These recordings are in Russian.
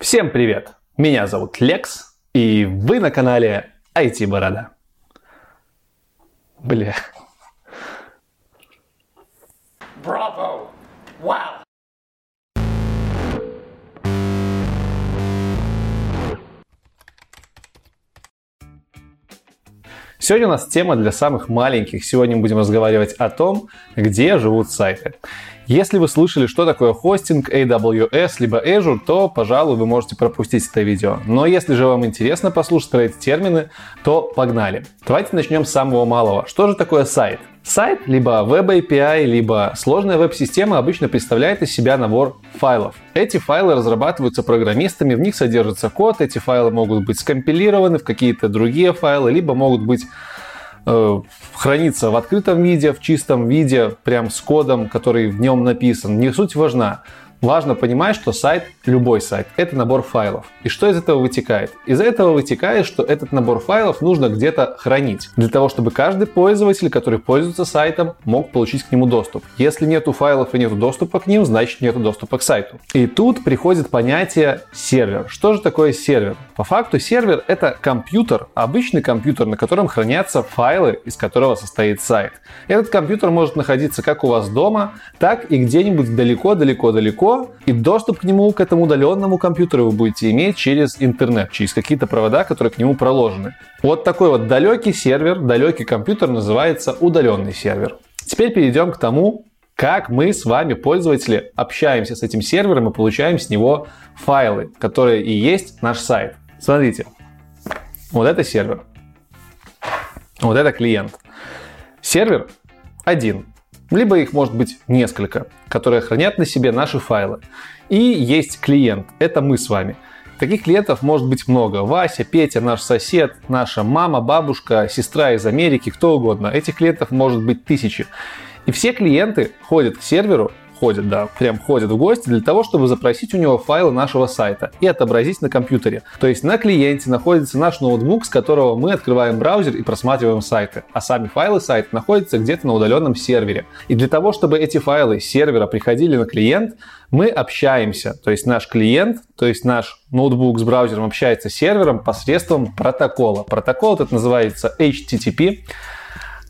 Всем привет! Меня зовут Лекс, и вы на канале IT Борода. Бля. Bravo! Wow! Сегодня у нас тема для самых маленьких. Сегодня мы будем разговаривать о том, где живут сайты. Если вы слышали, что такое хостинг, AWS, либо Azure, то, пожалуй, вы можете пропустить это видео. Но если же вам интересно послушать про эти термины, то погнали. Давайте начнем с самого малого. Что же такое сайт? Сайт, либо Web API, либо сложная веб-система обычно представляет из себя набор файлов. Эти файлы разрабатываются программистами, в них содержится код, эти файлы могут быть скомпилированы в какие-то другие файлы, либо могут быть э, храниться в открытом виде, в чистом виде, прям с кодом, который в нем написан. Не суть важна. Важно понимать, что сайт, любой сайт, это набор файлов. И что из этого вытекает? Из этого вытекает, что этот набор файлов нужно где-то хранить. Для того, чтобы каждый пользователь, который пользуется сайтом, мог получить к нему доступ. Если нету файлов и нету доступа к ним, значит нету доступа к сайту. И тут приходит понятие сервер. Что же такое сервер? По факту сервер это компьютер, обычный компьютер, на котором хранятся файлы, из которого состоит сайт. Этот компьютер может находиться как у вас дома, так и где-нибудь далеко-далеко-далеко и доступ к нему, к этому удаленному компьютеру вы будете иметь через интернет, через какие-то провода, которые к нему проложены. Вот такой вот далекий сервер, далекий компьютер называется удаленный сервер. Теперь перейдем к тому, как мы с вами, пользователи, общаемся с этим сервером и получаем с него файлы, которые и есть наш сайт. Смотрите, вот это сервер, вот это клиент. Сервер один, либо их может быть несколько, которые хранят на себе наши файлы. И есть клиент, это мы с вами. Таких клиентов может быть много. Вася, Петя, наш сосед, наша мама, бабушка, сестра из Америки, кто угодно. Этих клиентов может быть тысячи. И все клиенты ходят к серверу ходят, да, прям ходят в гости для того, чтобы запросить у него файлы нашего сайта и отобразить на компьютере. То есть на клиенте находится наш ноутбук, с которого мы открываем браузер и просматриваем сайты, а сами файлы сайта находятся где-то на удаленном сервере. И для того, чтобы эти файлы сервера приходили на клиент, мы общаемся, то есть наш клиент, то есть наш ноутбук с браузером общается с сервером посредством протокола. Протокол этот называется HTTP.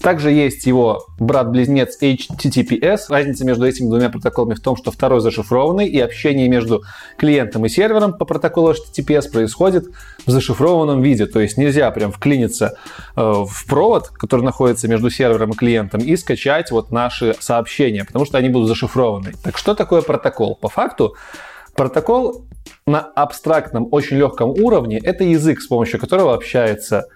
Также есть его брат-близнец HTTPS. Разница между этими двумя протоколами в том, что второй зашифрованный, и общение между клиентом и сервером по протоколу HTTPS происходит в зашифрованном виде. То есть нельзя прям вклиниться э, в провод, который находится между сервером и клиентом, и скачать вот наши сообщения, потому что они будут зашифрованы. Так что такое протокол? По факту протокол на абстрактном, очень легком уровне – это язык, с помощью которого общается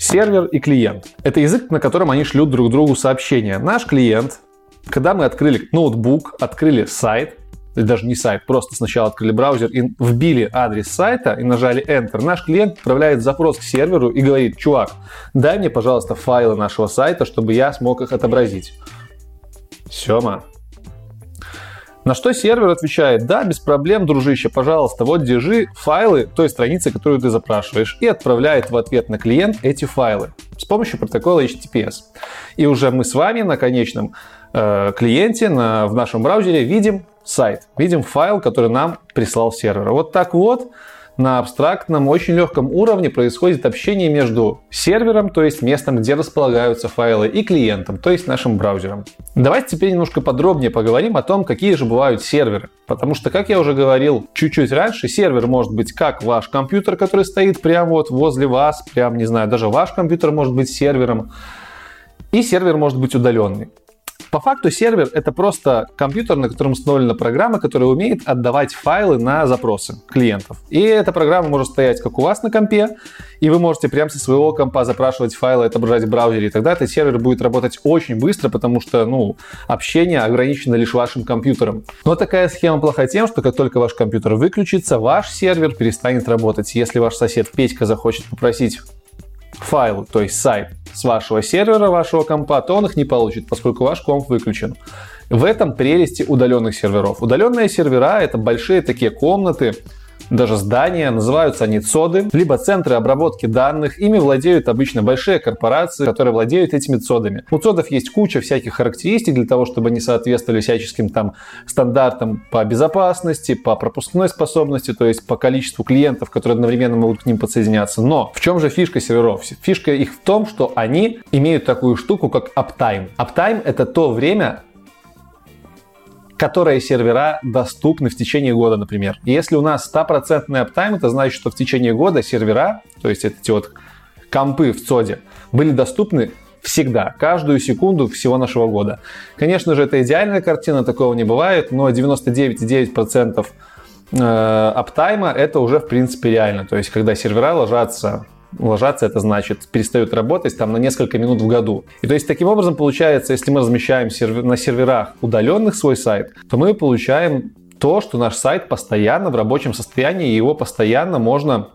сервер и клиент. Это язык, на котором они шлют друг другу сообщения. Наш клиент, когда мы открыли ноутбук, открыли сайт, или даже не сайт, просто сначала открыли браузер и вбили адрес сайта и нажали Enter, наш клиент отправляет запрос к серверу и говорит, чувак, дай мне, пожалуйста, файлы нашего сайта, чтобы я смог их отобразить. Сема, на что сервер отвечает, да, без проблем, дружище, пожалуйста, вот держи файлы той страницы, которую ты запрашиваешь, и отправляет в ответ на клиент эти файлы с помощью протокола HTTPS. И уже мы с вами на конечном э, клиенте, на, в нашем браузере видим сайт, видим файл, который нам прислал сервер. Вот так вот на абстрактном, очень легком уровне происходит общение между сервером, то есть местом, где располагаются файлы, и клиентом, то есть нашим браузером. Давайте теперь немножко подробнее поговорим о том, какие же бывают серверы. Потому что, как я уже говорил чуть-чуть раньше, сервер может быть как ваш компьютер, который стоит прямо вот возле вас, прям, не знаю, даже ваш компьютер может быть сервером, и сервер может быть удаленный. По факту сервер — это просто компьютер, на котором установлена программа, которая умеет отдавать файлы на запросы клиентов. И эта программа может стоять как у вас на компе, и вы можете прямо со своего компа запрашивать файлы, отображать в браузере, и тогда этот сервер будет работать очень быстро, потому что, ну, общение ограничено лишь вашим компьютером. Но такая схема плоха тем, что как только ваш компьютер выключится, ваш сервер перестанет работать. Если ваш сосед Петька захочет попросить файл, то есть сайт с вашего сервера, вашего компа, то он их не получит, поскольку ваш комп выключен. В этом прелести удаленных серверов. Удаленные сервера — это большие такие комнаты, даже здания, называются они ЦОДы, либо центры обработки данных. Ими владеют обычно большие корпорации, которые владеют этими ЦОДами. У ЦОДов есть куча всяких характеристик для того, чтобы они соответствовали всяческим там стандартам по безопасности, по пропускной способности, то есть по количеству клиентов, которые одновременно могут к ним подсоединяться. Но в чем же фишка серверов? Фишка их в том, что они имеют такую штуку, как uptime. Uptime — это то время, которые сервера доступны в течение года, например. И если у нас стопроцентный аптайм, это значит, что в течение года сервера, то есть эти вот компы в ЦОДе, были доступны всегда, каждую секунду всего нашего года. Конечно же, это идеальная картина, такого не бывает, но 99,9% э, аптайма это уже в принципе реально. То есть, когда сервера ложатся ложатся, это значит перестают работать там на несколько минут в году. И то есть таким образом получается, если мы размещаем сервер, на серверах удаленных свой сайт, то мы получаем то, что наш сайт постоянно в рабочем состоянии, и его постоянно можно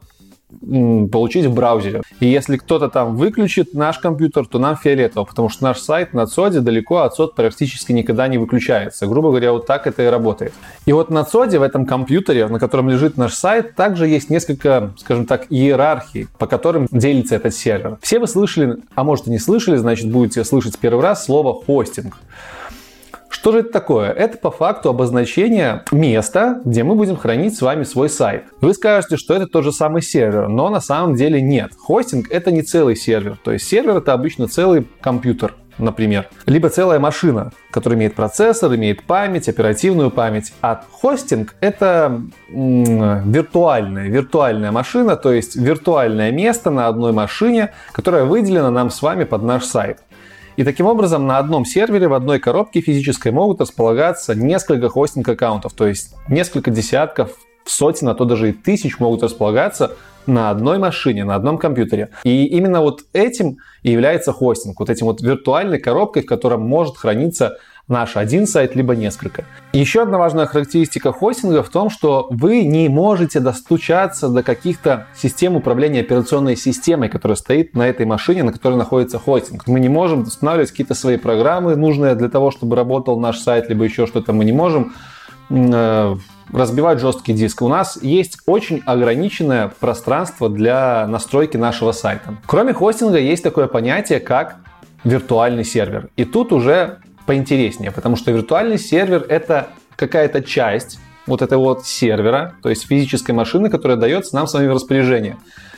получить в браузере. И если кто-то там выключит наш компьютер, то нам фиолетово, потому что наш сайт на ЦОДе далеко от ЦОД практически никогда не выключается. Грубо говоря, вот так это и работает. И вот на ЦОДе, в этом компьютере, на котором лежит наш сайт, также есть несколько, скажем так, иерархий, по которым делится этот сервер. Все вы слышали, а может и не слышали, значит будете слышать первый раз слово хостинг. Что же это такое? Это по факту обозначение места, где мы будем хранить с вами свой сайт. Вы скажете, что это тот же самый сервер, но на самом деле нет. Хостинг это не целый сервер. То есть сервер это обычно целый компьютер, например. Либо целая машина, которая имеет процессор, имеет память, оперативную память. А хостинг — это виртуальная, виртуальная машина, то есть виртуальное место на одной машине, которое выделено нам с вами под наш сайт. И таким образом на одном сервере в одной коробке физической могут располагаться несколько хостинг-аккаунтов, то есть несколько десятков, сотен, а то даже и тысяч могут располагаться на одной машине, на одном компьютере. И именно вот этим и является хостинг, вот этим вот виртуальной коробкой, в котором может храниться наш один сайт, либо несколько. Еще одна важная характеристика хостинга в том, что вы не можете достучаться до каких-то систем управления операционной системой, которая стоит на этой машине, на которой находится хостинг. Мы не можем устанавливать какие-то свои программы, нужные для того, чтобы работал наш сайт, либо еще что-то. Мы не можем э, разбивать жесткий диск. У нас есть очень ограниченное пространство для настройки нашего сайта. Кроме хостинга есть такое понятие, как виртуальный сервер. И тут уже поинтереснее, потому что виртуальный сервер это какая-то часть вот этого вот сервера, то есть физической машины, которая дается нам с вами в распоряжение.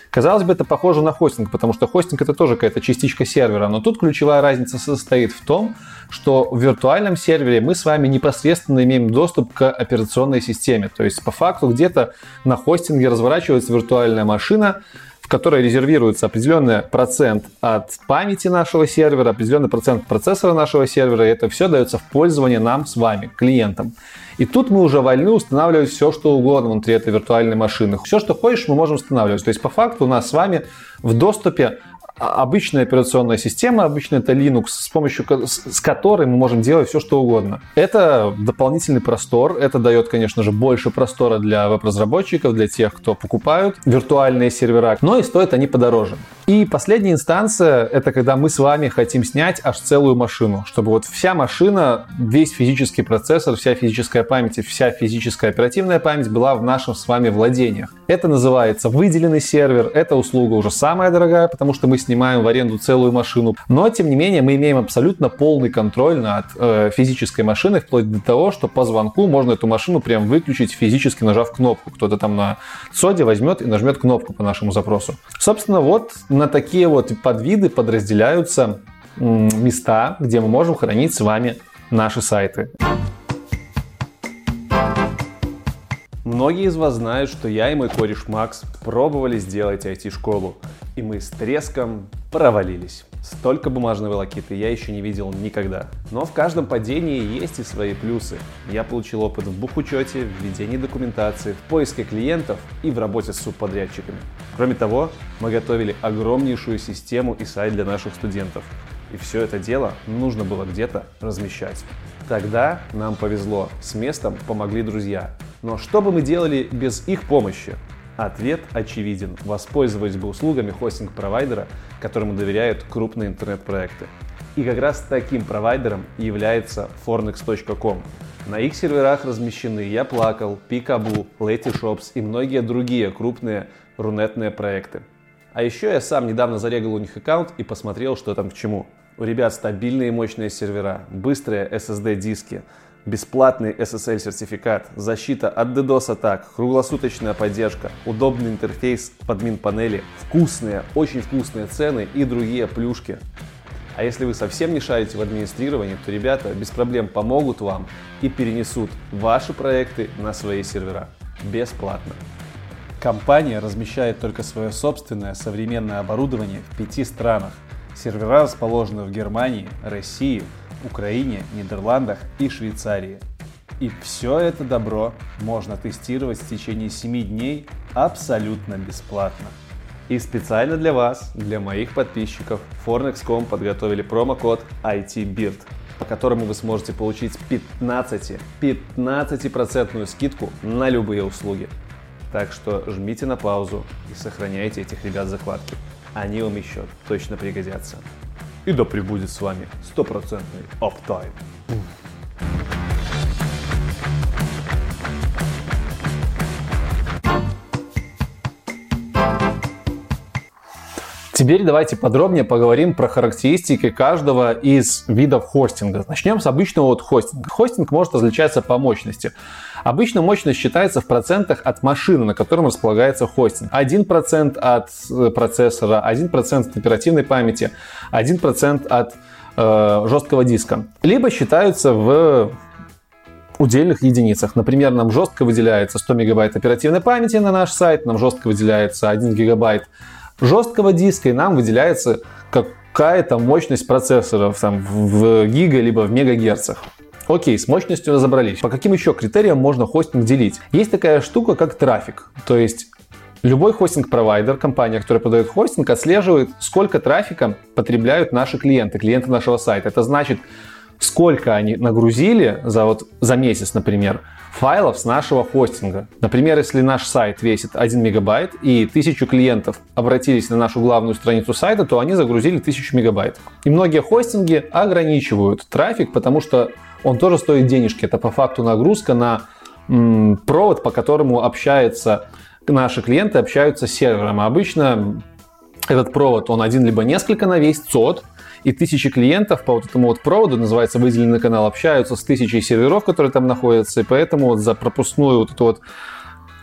Казалось бы, это похоже на хостинг, потому что хостинг это тоже какая-то частичка сервера, но тут ключевая разница состоит в том, что в виртуальном сервере мы с вами непосредственно имеем доступ к операционной системе. То есть по факту где-то на хостинге разворачивается виртуальная машина, в которой резервируется определенный процент от памяти нашего сервера, определенный процент процессора нашего сервера, и это все дается в пользование нам с вами, клиентам. И тут мы уже вольны устанавливать все, что угодно внутри этой виртуальной машины. Все, что хочешь, мы можем устанавливать. То есть, по факту, у нас с вами в доступе обычная операционная система, обычно это Linux, с помощью с которой мы можем делать все, что угодно. Это дополнительный простор, это дает, конечно же, больше простора для веб-разработчиков, для тех, кто покупают виртуальные сервера, но и стоят они подороже. И последняя инстанция — это когда мы с вами хотим снять аж целую машину, чтобы вот вся машина, весь физический процессор, вся физическая память и вся физическая оперативная память была в нашем с вами владениях. Это называется выделенный сервер, эта услуга уже самая дорогая, потому что мы снимаем в аренду целую машину. Но, тем не менее, мы имеем абсолютно полный контроль над э, физической машиной, вплоть до того, что по звонку можно эту машину прям выключить, физически нажав кнопку. Кто-то там на соде возьмет и нажмет кнопку по нашему запросу. Собственно, вот на такие вот подвиды подразделяются места, где мы можем хранить с вами наши сайты. Многие из вас знают, что я и мой кореш Макс пробовали сделать IT-школу, и мы с треском провалились. Столько бумажной волокиты я еще не видел никогда. Но в каждом падении есть и свои плюсы. Я получил опыт в бухучете, в ведении документации, в поиске клиентов и в работе с субподрядчиками. Кроме того, мы готовили огромнейшую систему и сайт для наших студентов. И все это дело нужно было где-то размещать. Тогда нам повезло, с местом помогли друзья. Но что бы мы делали без их помощи? Ответ очевиден. Воспользовались бы услугами хостинг-провайдера, которому доверяют крупные интернет-проекты. И как раз таким провайдером является fornex.com. На их серверах размещены Я Плакал, Пикабу, Letyshops и многие другие крупные рунетные проекты. А еще я сам недавно зарегал у них аккаунт и посмотрел, что там к чему. У ребят стабильные мощные сервера, быстрые SSD-диски, бесплатный SSL-сертификат, защита от DDoS-атак, круглосуточная поддержка, удобный интерфейс подмин панели, вкусные, очень вкусные цены и другие плюшки. А если вы совсем не шарите в администрировании, то ребята без проблем помогут вам и перенесут ваши проекты на свои сервера бесплатно. Компания размещает только свое собственное современное оборудование в пяти странах. Сервера расположены в Германии, России, Украине, Нидерландах и Швейцарии. И все это добро можно тестировать в течение 7 дней абсолютно бесплатно. И специально для вас, для моих подписчиков, Fornex.com подготовили промокод ITBIRD, по которому вы сможете получить 15, 15% скидку на любые услуги. Так что жмите на паузу и сохраняйте этих ребят закладки. Они вам еще точно пригодятся. И да пребудет с вами стопроцентный оптайм. Теперь давайте подробнее поговорим про характеристики каждого из видов хостинга. Начнем с обычного вот хостинга. Хостинг может различаться по мощности. Обычно мощность считается в процентах от машины, на котором располагается хостинг. 1% от э, процессора, 1% от оперативной памяти, 1% от э, жесткого диска. Либо считаются в удельных единицах. Например, нам жестко выделяется 100 мегабайт оперативной памяти на наш сайт, нам жестко выделяется 1 гигабайт жесткого диска, и нам выделяется какая-то мощность процессоров там, в гига либо в мегагерцах. Окей, с мощностью разобрались. По каким еще критериям можно хостинг делить? Есть такая штука, как трафик. То есть Любой хостинг-провайдер, компания, которая продает хостинг, отслеживает, сколько трафика потребляют наши клиенты, клиенты нашего сайта. Это значит, сколько они нагрузили за, вот, за месяц, например, файлов с нашего хостинга. Например, если наш сайт весит 1 мегабайт и тысячу клиентов обратились на нашу главную страницу сайта, то они загрузили 1000 мегабайт. И многие хостинги ограничивают трафик, потому что он тоже стоит денежки. Это по факту нагрузка на м, провод, по которому общаются наши клиенты, общаются с сервером. А обычно этот провод, он один либо несколько на весь ЦОД, и тысячи клиентов по вот этому вот проводу, называется выделенный канал, общаются с тысячей серверов, которые там находятся, и поэтому вот за пропускную вот эту вот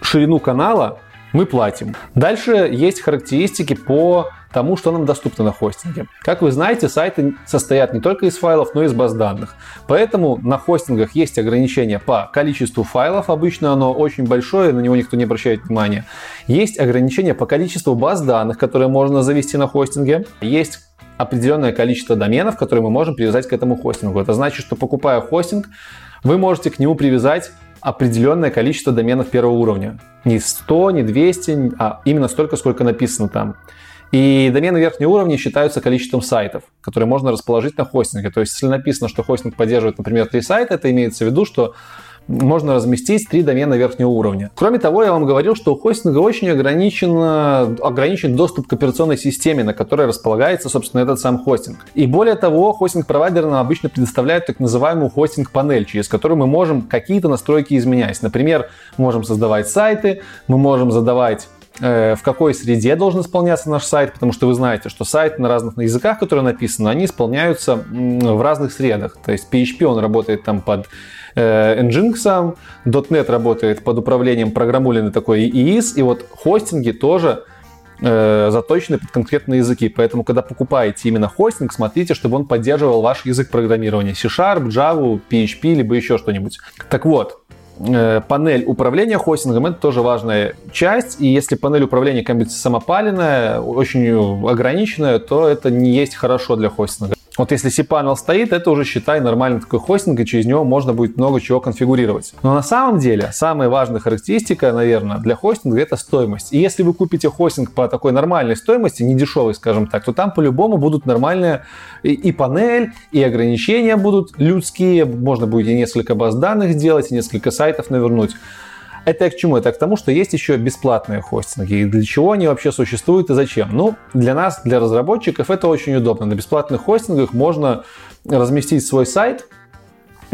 ширину канала мы платим. Дальше есть характеристики по тому, что нам доступно на хостинге. Как вы знаете, сайты состоят не только из файлов, но и из баз данных. Поэтому на хостингах есть ограничения по количеству файлов, обычно оно очень большое, на него никто не обращает внимания. Есть ограничения по количеству баз данных, которые можно завести на хостинге. Есть определенное количество доменов, которые мы можем привязать к этому хостингу. Это значит, что покупая хостинг, вы можете к нему привязать определенное количество доменов первого уровня. Не 100, не 200, а именно столько, сколько написано там. И домены верхнего уровня считаются количеством сайтов, которые можно расположить на хостинге. То есть, если написано, что хостинг поддерживает, например, три сайта, это имеется в виду, что можно разместить три домена верхнего уровня. Кроме того, я вам говорил, что у хостинга очень ограничен, ограничен доступ к операционной системе, на которой располагается, собственно, этот сам хостинг. И более того, хостинг-провайдер нам обычно предоставляет так называемую хостинг-панель, через которую мы можем какие-то настройки изменять. Например, можем создавать сайты, мы можем задавать в какой среде должен исполняться наш сайт, потому что вы знаете, что сайты на разных языках, которые написаны, они исполняются в разных средах. То есть PHP, он работает там под Э, Nginx, .NET работает под управлением программулины такой EIS, и вот хостинги тоже э, заточены под конкретные языки. Поэтому, когда покупаете именно хостинг, смотрите, чтобы он поддерживал ваш язык программирования. C-Sharp, Java, PHP, либо еще что-нибудь. Так вот, э, панель управления хостингом это тоже важная часть. И если панель управления какая-нибудь самопаленная, очень ограниченная, то это не есть хорошо для хостинга. Вот если cPanel стоит, это уже считай нормальный такой хостинг, и через него можно будет много чего конфигурировать. Но на самом деле, самая важная характеристика, наверное, для хостинга это стоимость. И если вы купите хостинг по такой нормальной стоимости, не дешевой, скажем так, то там по-любому будут нормальные и, и панель, и ограничения будут людские, можно будет и несколько баз данных сделать, и несколько сайтов навернуть. Это к чему? Это к тому, что есть еще бесплатные хостинги. И для чего они вообще существуют и зачем? Ну, для нас, для разработчиков, это очень удобно. На бесплатных хостингах можно разместить свой сайт,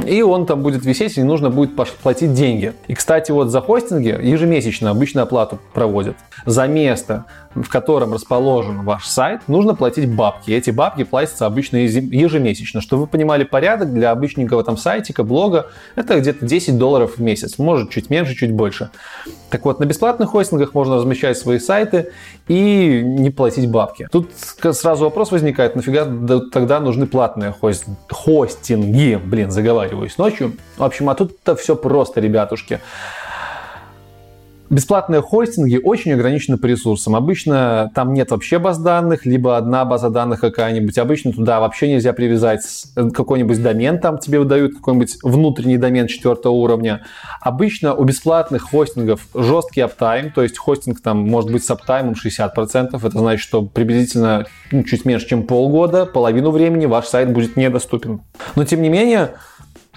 и он там будет висеть, и не нужно будет платить деньги. И, кстати, вот за хостинги ежемесячно обычно оплату проводят. За место, в котором расположен ваш сайт, нужно платить бабки. Эти бабки платятся обычно ежемесячно. Чтобы вы понимали порядок, для обычненького там сайтика, блога, это где-то 10 долларов в месяц. Может, чуть меньше, чуть больше. Так вот, на бесплатных хостингах можно размещать свои сайты и не платить бабки. Тут сразу вопрос возникает, нафига тогда нужны платные хостинги? Блин, заговариваюсь ночью. В общем, а тут-то все просто, ребятушки. Бесплатные хостинги очень ограничены по ресурсам. Обычно там нет вообще баз данных, либо одна база данных какая-нибудь. Обычно туда вообще нельзя привязать э, какой-нибудь домен, там тебе выдают какой-нибудь внутренний домен четвертого уровня. Обычно у бесплатных хостингов жесткий аптайм, то есть хостинг там может быть с аптаймом 60%. Это значит, что приблизительно ну, чуть меньше, чем полгода, половину времени ваш сайт будет недоступен. Но тем не менее,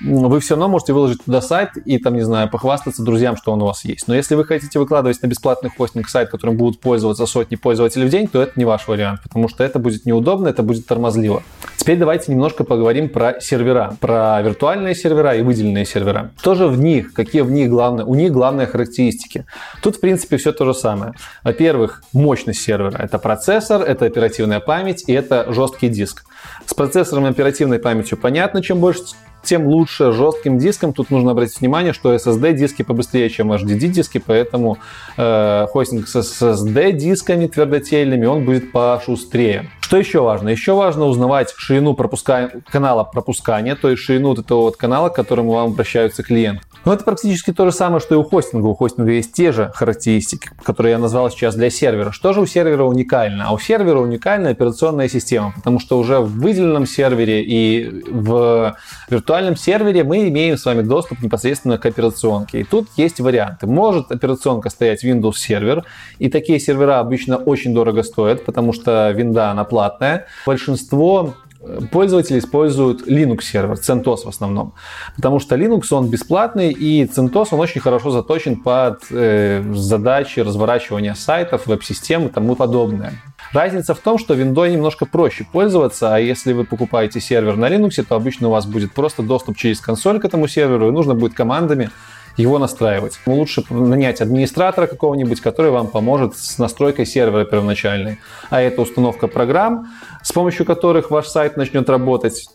вы все равно можете выложить туда сайт и там, не знаю, похвастаться друзьям, что он у вас есть. Но если вы хотите выкладывать на бесплатный хостинг сайт, которым будут пользоваться сотни пользователей в день, то это не ваш вариант, потому что это будет неудобно, это будет тормозливо. Теперь давайте немножко поговорим про сервера, про виртуальные сервера и выделенные сервера. Что же в них? Какие в них главные? У них главные характеристики. Тут, в принципе, все то же самое. Во-первых, мощность сервера. Это процессор, это оперативная память и это жесткий диск. С процессором и оперативной памятью понятно, чем больше тем лучше. Жестким диском тут нужно обратить внимание, что SSD-диски побыстрее, чем HDD-диски, поэтому э, хостинг с SSD-дисками твердотельными, он будет пошустрее. Что еще важно? Еще важно узнавать ширину пропуска... канала пропускания, то есть ширину вот этого вот канала, к которому вам обращаются клиенты. Но это практически то же самое, что и у хостинга. У хостинга есть те же характеристики, которые я назвал сейчас для сервера. Что же у сервера уникально? А у сервера уникальная операционная система, потому что уже в выделенном сервере и в виртуальном сервере мы имеем с вами доступ непосредственно к операционке. И тут есть варианты. Может операционка стоять Windows сервер, и такие сервера обычно очень дорого стоят, потому что винда она платная. Большинство пользователи используют Linux сервер, CentOS в основном. Потому что Linux, он бесплатный, и CentOS, он очень хорошо заточен под э, задачи разворачивания сайтов, веб-систем и тому подобное. Разница в том, что Windows немножко проще пользоваться, а если вы покупаете сервер на Linux, то обычно у вас будет просто доступ через консоль к этому серверу, и нужно будет командами его настраивать. Лучше нанять администратора какого-нибудь, который вам поможет с настройкой сервера первоначальной. А это установка программ, с помощью которых ваш сайт начнет работать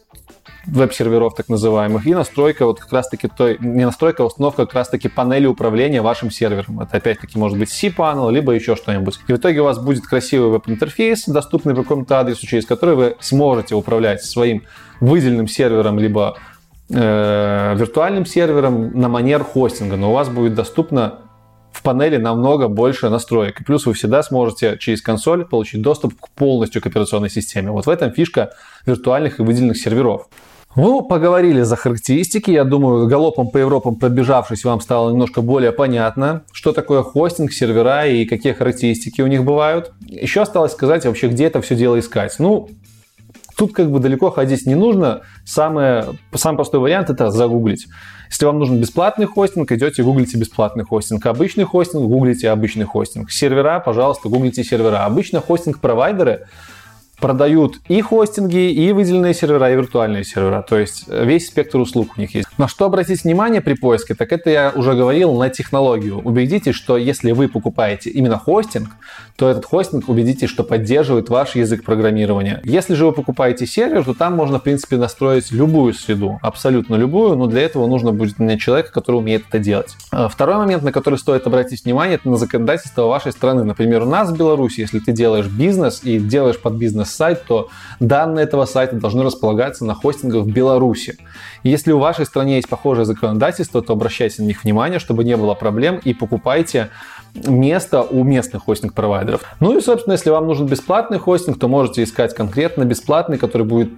веб-серверов так называемых, и настройка вот как раз-таки той, не настройка, а установка как раз-таки панели управления вашим сервером. Это опять-таки может быть cPanel, либо еще что-нибудь. И в итоге у вас будет красивый веб-интерфейс, доступный по какому-то адресу, через который вы сможете управлять своим выделенным сервером, либо э, виртуальным сервером на манер хостинга, но у вас будет доступно в панели намного больше настроек. И плюс вы всегда сможете через консоль получить доступ к полностью к операционной системе. Вот в этом фишка виртуальных и выделенных серверов. Ну, поговорили за характеристики. Я думаю, галопом по Европам пробежавшись, вам стало немножко более понятно, что такое хостинг, сервера и какие характеристики у них бывают. Еще осталось сказать вообще, где это все дело искать. Ну, Тут как бы далеко ходить не нужно. Самое, самый простой вариант это загуглить. Если вам нужен бесплатный хостинг, идете гуглите бесплатный хостинг. Обычный хостинг, гуглите обычный хостинг. Сервера, пожалуйста, гуглите сервера. Обычно хостинг-провайдеры продают и хостинги, и выделенные сервера, и виртуальные сервера. То есть э, весь спектр услуг у них есть. На что обратить внимание при поиске, так это я уже говорил на технологию. Убедитесь, что если вы покупаете именно хостинг, то этот хостинг убедитесь, что поддерживает ваш язык программирования. Если же вы покупаете сервер, то там можно, в принципе, настроить любую среду, абсолютно любую, но для этого нужно будет нанять человека, который умеет это делать. А второй момент, на который стоит обратить внимание, это на законодательство вашей страны. Например, у нас в Беларуси, если ты делаешь бизнес и делаешь под бизнес сайт, то данные этого сайта должны располагаться на хостингах в Беларуси. если у вашей стране есть похожее законодательство, то обращайте на них внимание, чтобы не было проблем и покупайте место у местных хостинг-провайдеров. Ну и, собственно, если вам нужен бесплатный хостинг, то можете искать конкретно бесплатный, который будет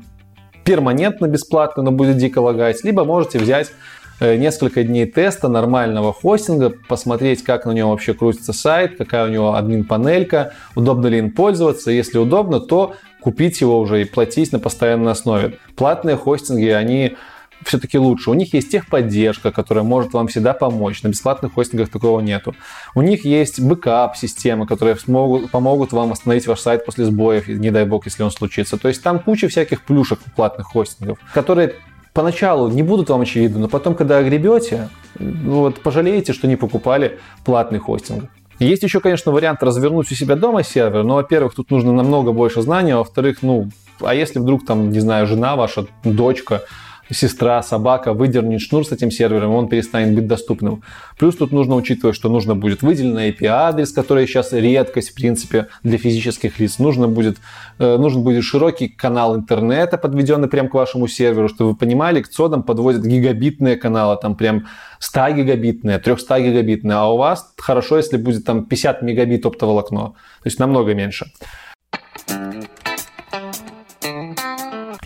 перманентно бесплатно, но будет дико лагать, либо можете взять несколько дней теста нормального хостинга, посмотреть, как на нем вообще крутится сайт, какая у него админ-панелька, удобно ли им пользоваться. Если удобно, то купить его уже и платить на постоянной основе. Платные хостинги, они все-таки лучше. У них есть техподдержка, которая может вам всегда помочь. На бесплатных хостингах такого нету. У них есть бэкап-системы, которые смогут, помогут вам восстановить ваш сайт после сбоев, не дай бог, если он случится. То есть там куча всяких плюшек у платных хостингов, которые поначалу не будут вам очевидны, но потом, когда огребете, вот, пожалеете, что не покупали платный хостинг. Есть еще, конечно, вариант развернуть у себя дома сервер, но, во-первых, тут нужно намного больше знаний, а во-вторых, ну, а если вдруг там, не знаю, жена ваша, дочка, сестра, собака выдернет шнур с этим сервером, он перестанет быть доступным. Плюс тут нужно учитывать, что нужно будет выделенный IP-адрес, который сейчас редкость, в принципе, для физических лиц. Нужно будет, э, нужен будет широкий канал интернета, подведенный прямо к вашему серверу, чтобы вы понимали, к цодам подводят гигабитные каналы, там прям 100 гигабитные, 300 гигабитные, а у вас хорошо, если будет там 50 мегабит оптоволокно, то есть намного меньше.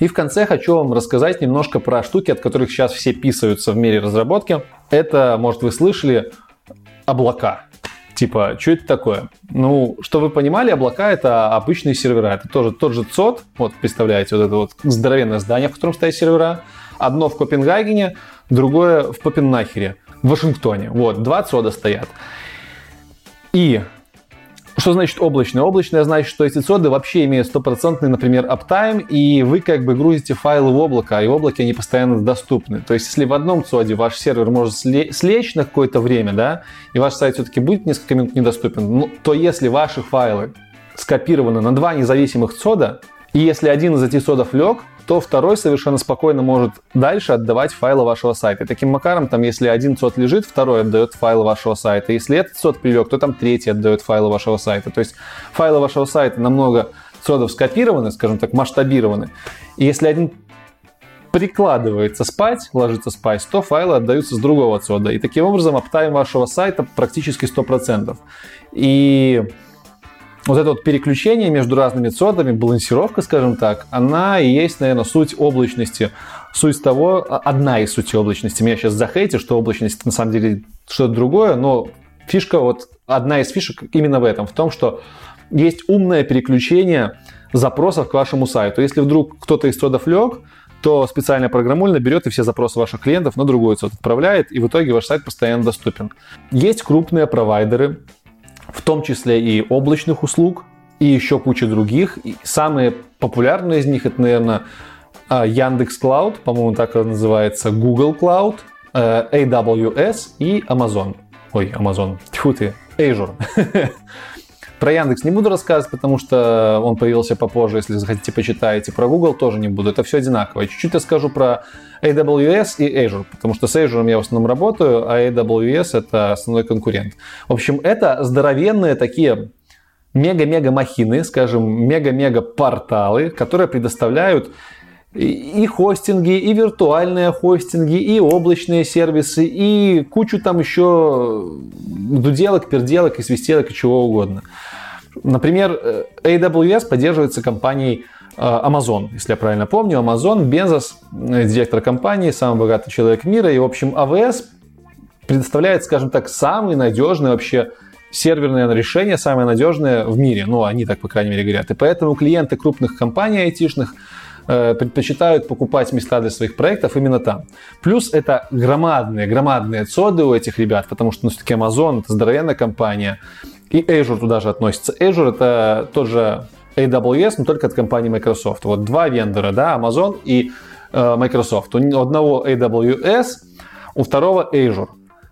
И в конце хочу вам рассказать немножко про штуки, от которых сейчас все писаются в мире разработки. Это, может, вы слышали, облака. Типа, что это такое? Ну, что вы понимали, облака это обычные сервера. Это тоже тот же ЦОД. Вот, представляете, вот это вот здоровенное здание, в котором стоят сервера. Одно в Копенгагене, другое в Попеннахере, в Вашингтоне. Вот, два ЦОДа стоят. И что значит облачное? Облачное значит, что эти цоды вообще имеют стопроцентный, например, аптайм, и вы как бы грузите файлы в облако, и в облаке они постоянно доступны. То есть, если в одном цоде ваш сервер может слечь на какое-то время, да, и ваш сайт все-таки будет несколько минут недоступен, ну, то если ваши файлы скопированы на два независимых цода, и если один из этих цодов лег, то второй совершенно спокойно может дальше отдавать файлы вашего сайта. Таким макаром, там, если один сот лежит, второй отдает файлы вашего сайта. Если этот сот прилег, то там третий отдает файлы вашего сайта. То есть файлы вашего сайта намного содов скопированы, скажем так, масштабированы. И если один прикладывается спать, ложится спать, то файлы отдаются с другого цода. И таким образом аптайм вашего сайта практически 100%. И вот это вот переключение между разными цодами, балансировка, скажем так, она и есть, наверное, суть облачности. Суть того, а, одна из сути облачности. Меня сейчас захейтят, что облачность на самом деле что-то другое, но фишка, вот одна из фишек именно в этом, в том, что есть умное переключение запросов к вашему сайту. Если вдруг кто-то из цодов лег, то специальная программульно берет и все запросы ваших клиентов на другой цод отправляет, и в итоге ваш сайт постоянно доступен. Есть крупные провайдеры, в том числе и облачных услуг, и еще куча других. И самые популярные из них это, наверное, а, Яндекс Cloud, по-моему, так это называется, Google Cloud, э, AWS и Amazon. Ой, Amazon. Тьфу ты, Azure. Про Яндекс не буду рассказывать, потому что он появился попозже, если захотите, почитайте. Про Google тоже не буду, это все одинаково. Чуть-чуть расскажу про AWS и Azure, потому что с Azure я в основном работаю, а AWS это основной конкурент. В общем, это здоровенные такие мега-мега махины, скажем, мега-мега порталы, которые предоставляют и хостинги, и виртуальные хостинги, и облачные сервисы, и кучу там еще дуделок, перделок и свистелок и чего угодно. Например, э, AWS поддерживается компанией э, Amazon, если я правильно помню. Amazon, Бензос, э, директор компании, самый богатый человек мира. И, в общем, AWS предоставляет, скажем так, самый надежный вообще серверное решение, самое надежное в мире. Ну, они так, по крайней мере, говорят. И поэтому клиенты крупных компаний айтишных предпочитают покупать места для своих проектов именно там. Плюс это громадные, громадные цоды у этих ребят, потому что, ну, все-таки Amazon это здоровенная компания. И Azure туда же относится. Azure это тот же AWS, но только от компании Microsoft. Вот два вендора, да, Amazon и э, Microsoft. У одного AWS, у второго Azure.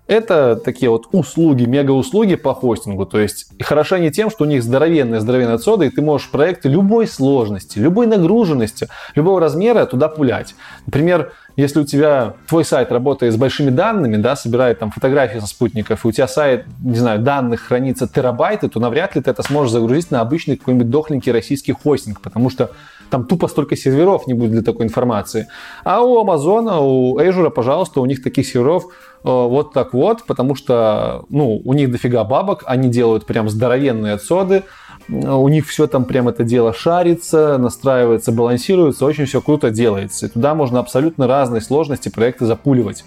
Это такие вот услуги, мега-услуги по хостингу. То есть хороши они тем, что у них здоровенная, здоровенная цода, и ты можешь проекты любой сложности, любой нагруженности, любого размера туда пулять. Например, если у тебя твой сайт работает с большими данными, да, собирает там фотографии со спутников, и у тебя сайт, не знаю, данных хранится терабайты, то навряд ли ты это сможешь загрузить на обычный какой-нибудь дохленький российский хостинг, потому что там тупо столько серверов не будет для такой информации. А у Амазона, у Azure, пожалуйста, у них таких серверов э, вот так вот, потому что, ну, у них дофига бабок, они делают прям здоровенные отсоды, у них все там прям это дело шарится, настраивается, балансируется, очень все круто делается. И туда можно абсолютно разные сложности проекты запуливать.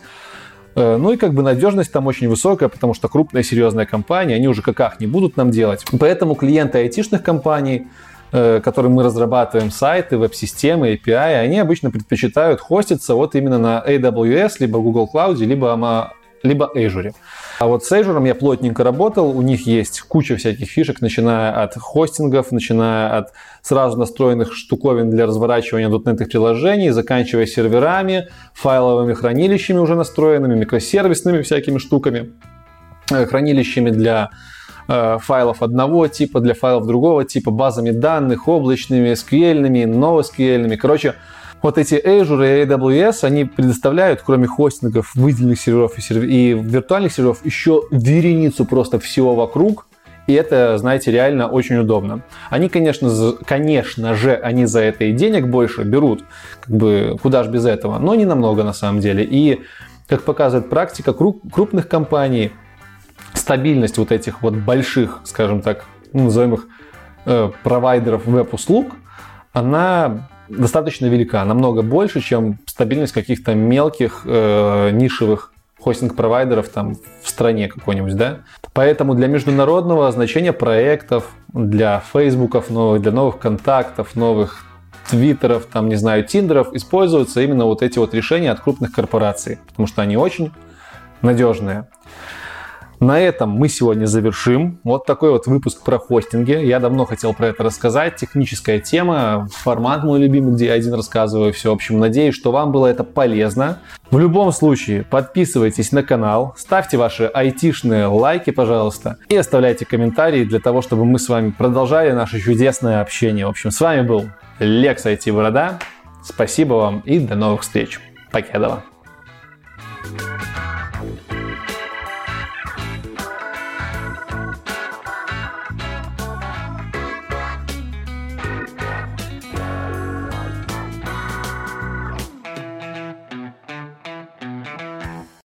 Э, ну и как бы надежность там очень высокая, потому что крупная серьезная компания, они уже как не будут нам делать. Поэтому клиенты айтишных компаний, которым мы разрабатываем сайты, веб-системы, API, они обычно предпочитают хоститься вот именно на AWS, либо Google Cloud, либо, либо Azure. А вот с Azure я плотненько работал, у них есть куча всяких фишек, начиная от хостингов, начиная от сразу настроенных штуковин для разворачивания дотнетных приложений, заканчивая серверами, файловыми хранилищами уже настроенными, микросервисными всякими штуками, э, хранилищами для э, файлов одного типа, для файлов другого типа, базами данных, облачными, SQL-ными, NoSQL-ными. Короче, вот эти Azure и AWS, они предоставляют, кроме хостингов, выделенных серверов и, сервер... и виртуальных серверов, еще вереницу просто всего вокруг, и это, знаете, реально очень удобно. Они, конечно, конечно же, они за это и денег больше берут, как бы куда же без этого, но не намного на самом деле. И, как показывает практика крупных компаний, стабильность вот этих вот больших, скажем так, ну, назовем их э, провайдеров веб-услуг, она достаточно велика, намного больше, чем стабильность каких-то мелких э, нишевых хостинг-провайдеров там в стране какой-нибудь, да. Поэтому для международного значения проектов, для фейсбуков новых, для новых контактов, новых твиттеров, там, не знаю, тиндеров, используются именно вот эти вот решения от крупных корпораций, потому что они очень надежные. На этом мы сегодня завершим. Вот такой вот выпуск про хостинги. Я давно хотел про это рассказать. Техническая тема, формат мой любимый, где я один рассказываю все. В общем, надеюсь, что вам было это полезно. В любом случае, подписывайтесь на канал, ставьте ваши айтишные лайки, пожалуйста, и оставляйте комментарии для того, чтобы мы с вами продолжали наше чудесное общение. В общем, с вами был Лекс IT Борода. Спасибо вам и до новых встреч. Покедова.